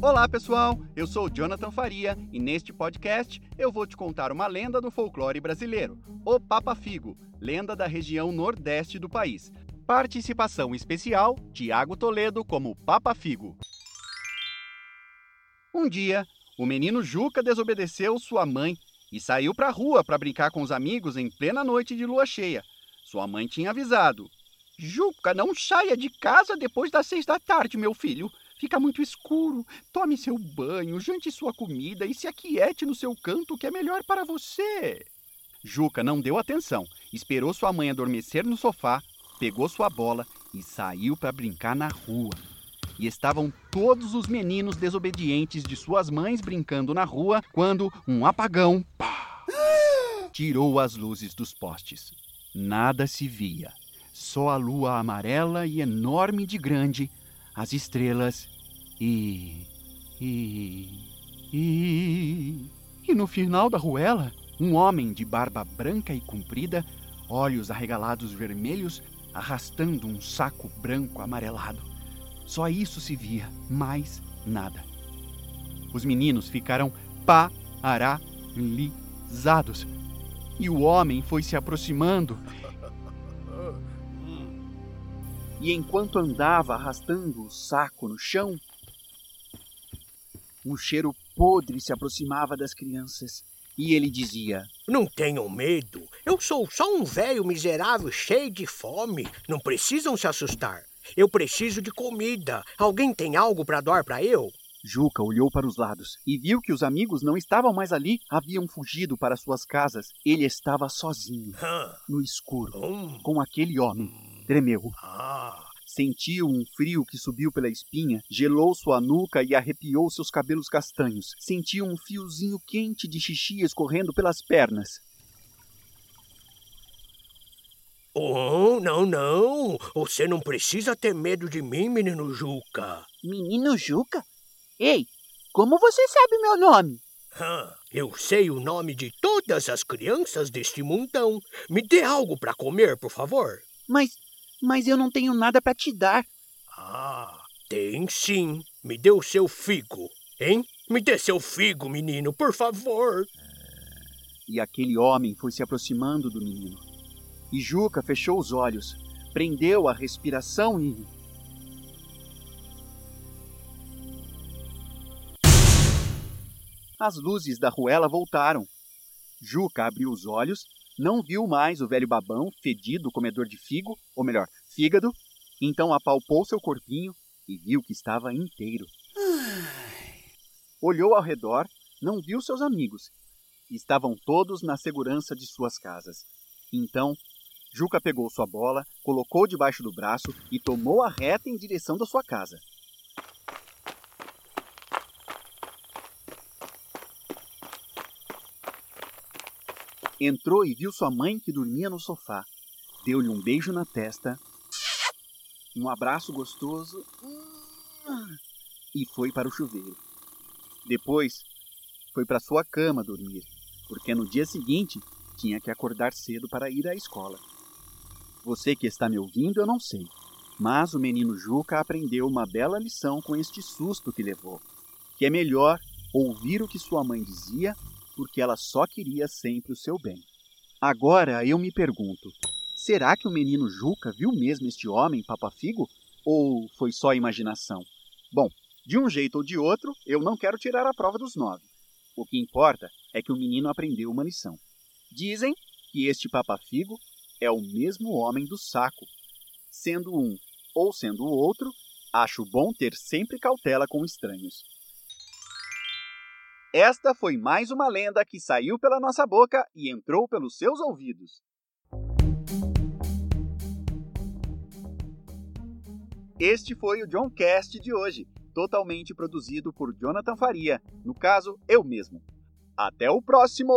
Olá, pessoal! Eu sou Jonathan Faria e neste podcast eu vou te contar uma lenda do folclore brasileiro, o Papa Figo, lenda da região nordeste do país. Participação especial: Tiago Toledo como Papa Figo. Um dia, o menino Juca desobedeceu sua mãe e saiu para a rua para brincar com os amigos em plena noite de lua cheia. Sua mãe tinha avisado: Juca, não saia de casa depois das seis da tarde, meu filho. Fica muito escuro. Tome seu banho, jante sua comida e se aquiete no seu canto, que é melhor para você. Juca não deu atenção, esperou sua mãe adormecer no sofá, pegou sua bola e saiu para brincar na rua. E estavam todos os meninos desobedientes de suas mães brincando na rua quando um apagão pá, tirou as luzes dos postes. Nada se via, só a lua amarela e enorme de grande as estrelas e. e. e. E no final da ruela, um homem de barba branca e comprida, olhos arregalados vermelhos, arrastando um saco branco amarelado. Só isso se via, mais nada. Os meninos ficaram paralisados. E o homem foi se aproximando e enquanto andava arrastando o saco no chão, um cheiro podre se aproximava das crianças. E ele dizia: Não tenham medo. Eu sou só um velho miserável cheio de fome. Não precisam se assustar. Eu preciso de comida. Alguém tem algo para doar para eu? Juca olhou para os lados e viu que os amigos não estavam mais ali, haviam fugido para suas casas. Ele estava sozinho, no escuro, hum. com aquele homem. Tremeu. Ah. Sentiu um frio que subiu pela espinha, gelou sua nuca e arrepiou seus cabelos castanhos. Sentiu um fiozinho quente de xixi escorrendo pelas pernas. Oh, não, não! Você não precisa ter medo de mim, menino Juca. Menino Juca? Ei, como você sabe meu nome? eu sei o nome de todas as crianças deste mundão. Me dê algo para comer, por favor. Mas mas eu não tenho nada para te dar. Ah, tem sim. Me dê o seu figo, hein? Me dê seu figo, menino, por favor. E aquele homem foi se aproximando do menino. E Juca fechou os olhos, prendeu a respiração e. As luzes da ruela voltaram. Juca abriu os olhos não viu mais o velho babão, fedido comedor de figo, ou melhor, fígado, então apalpou seu corpinho e viu que estava inteiro. Olhou ao redor, não viu seus amigos. Estavam todos na segurança de suas casas. Então, Juca pegou sua bola, colocou debaixo do braço e tomou a reta em direção da sua casa. Entrou e viu sua mãe que dormia no sofá. Deu-lhe um beijo na testa, um abraço gostoso e foi para o chuveiro. Depois, foi para sua cama dormir, porque no dia seguinte tinha que acordar cedo para ir à escola. Você que está me ouvindo, eu não sei, mas o menino Juca aprendeu uma bela lição com este susto que levou, que é melhor ouvir o que sua mãe dizia porque ela só queria sempre o seu bem. Agora eu me pergunto: será que o menino Juca viu mesmo este homem, Papa Figo? Ou foi só imaginação? Bom, de um jeito ou de outro, eu não quero tirar a prova dos nove. O que importa é que o menino aprendeu uma lição. Dizem que este Papa Figo é o mesmo homem do saco. Sendo um ou sendo o outro, acho bom ter sempre cautela com estranhos. Esta foi mais uma lenda que saiu pela nossa boca e entrou pelos seus ouvidos. Este foi o John Cast de hoje, totalmente produzido por Jonathan Faria, no caso, eu mesmo. Até o próximo!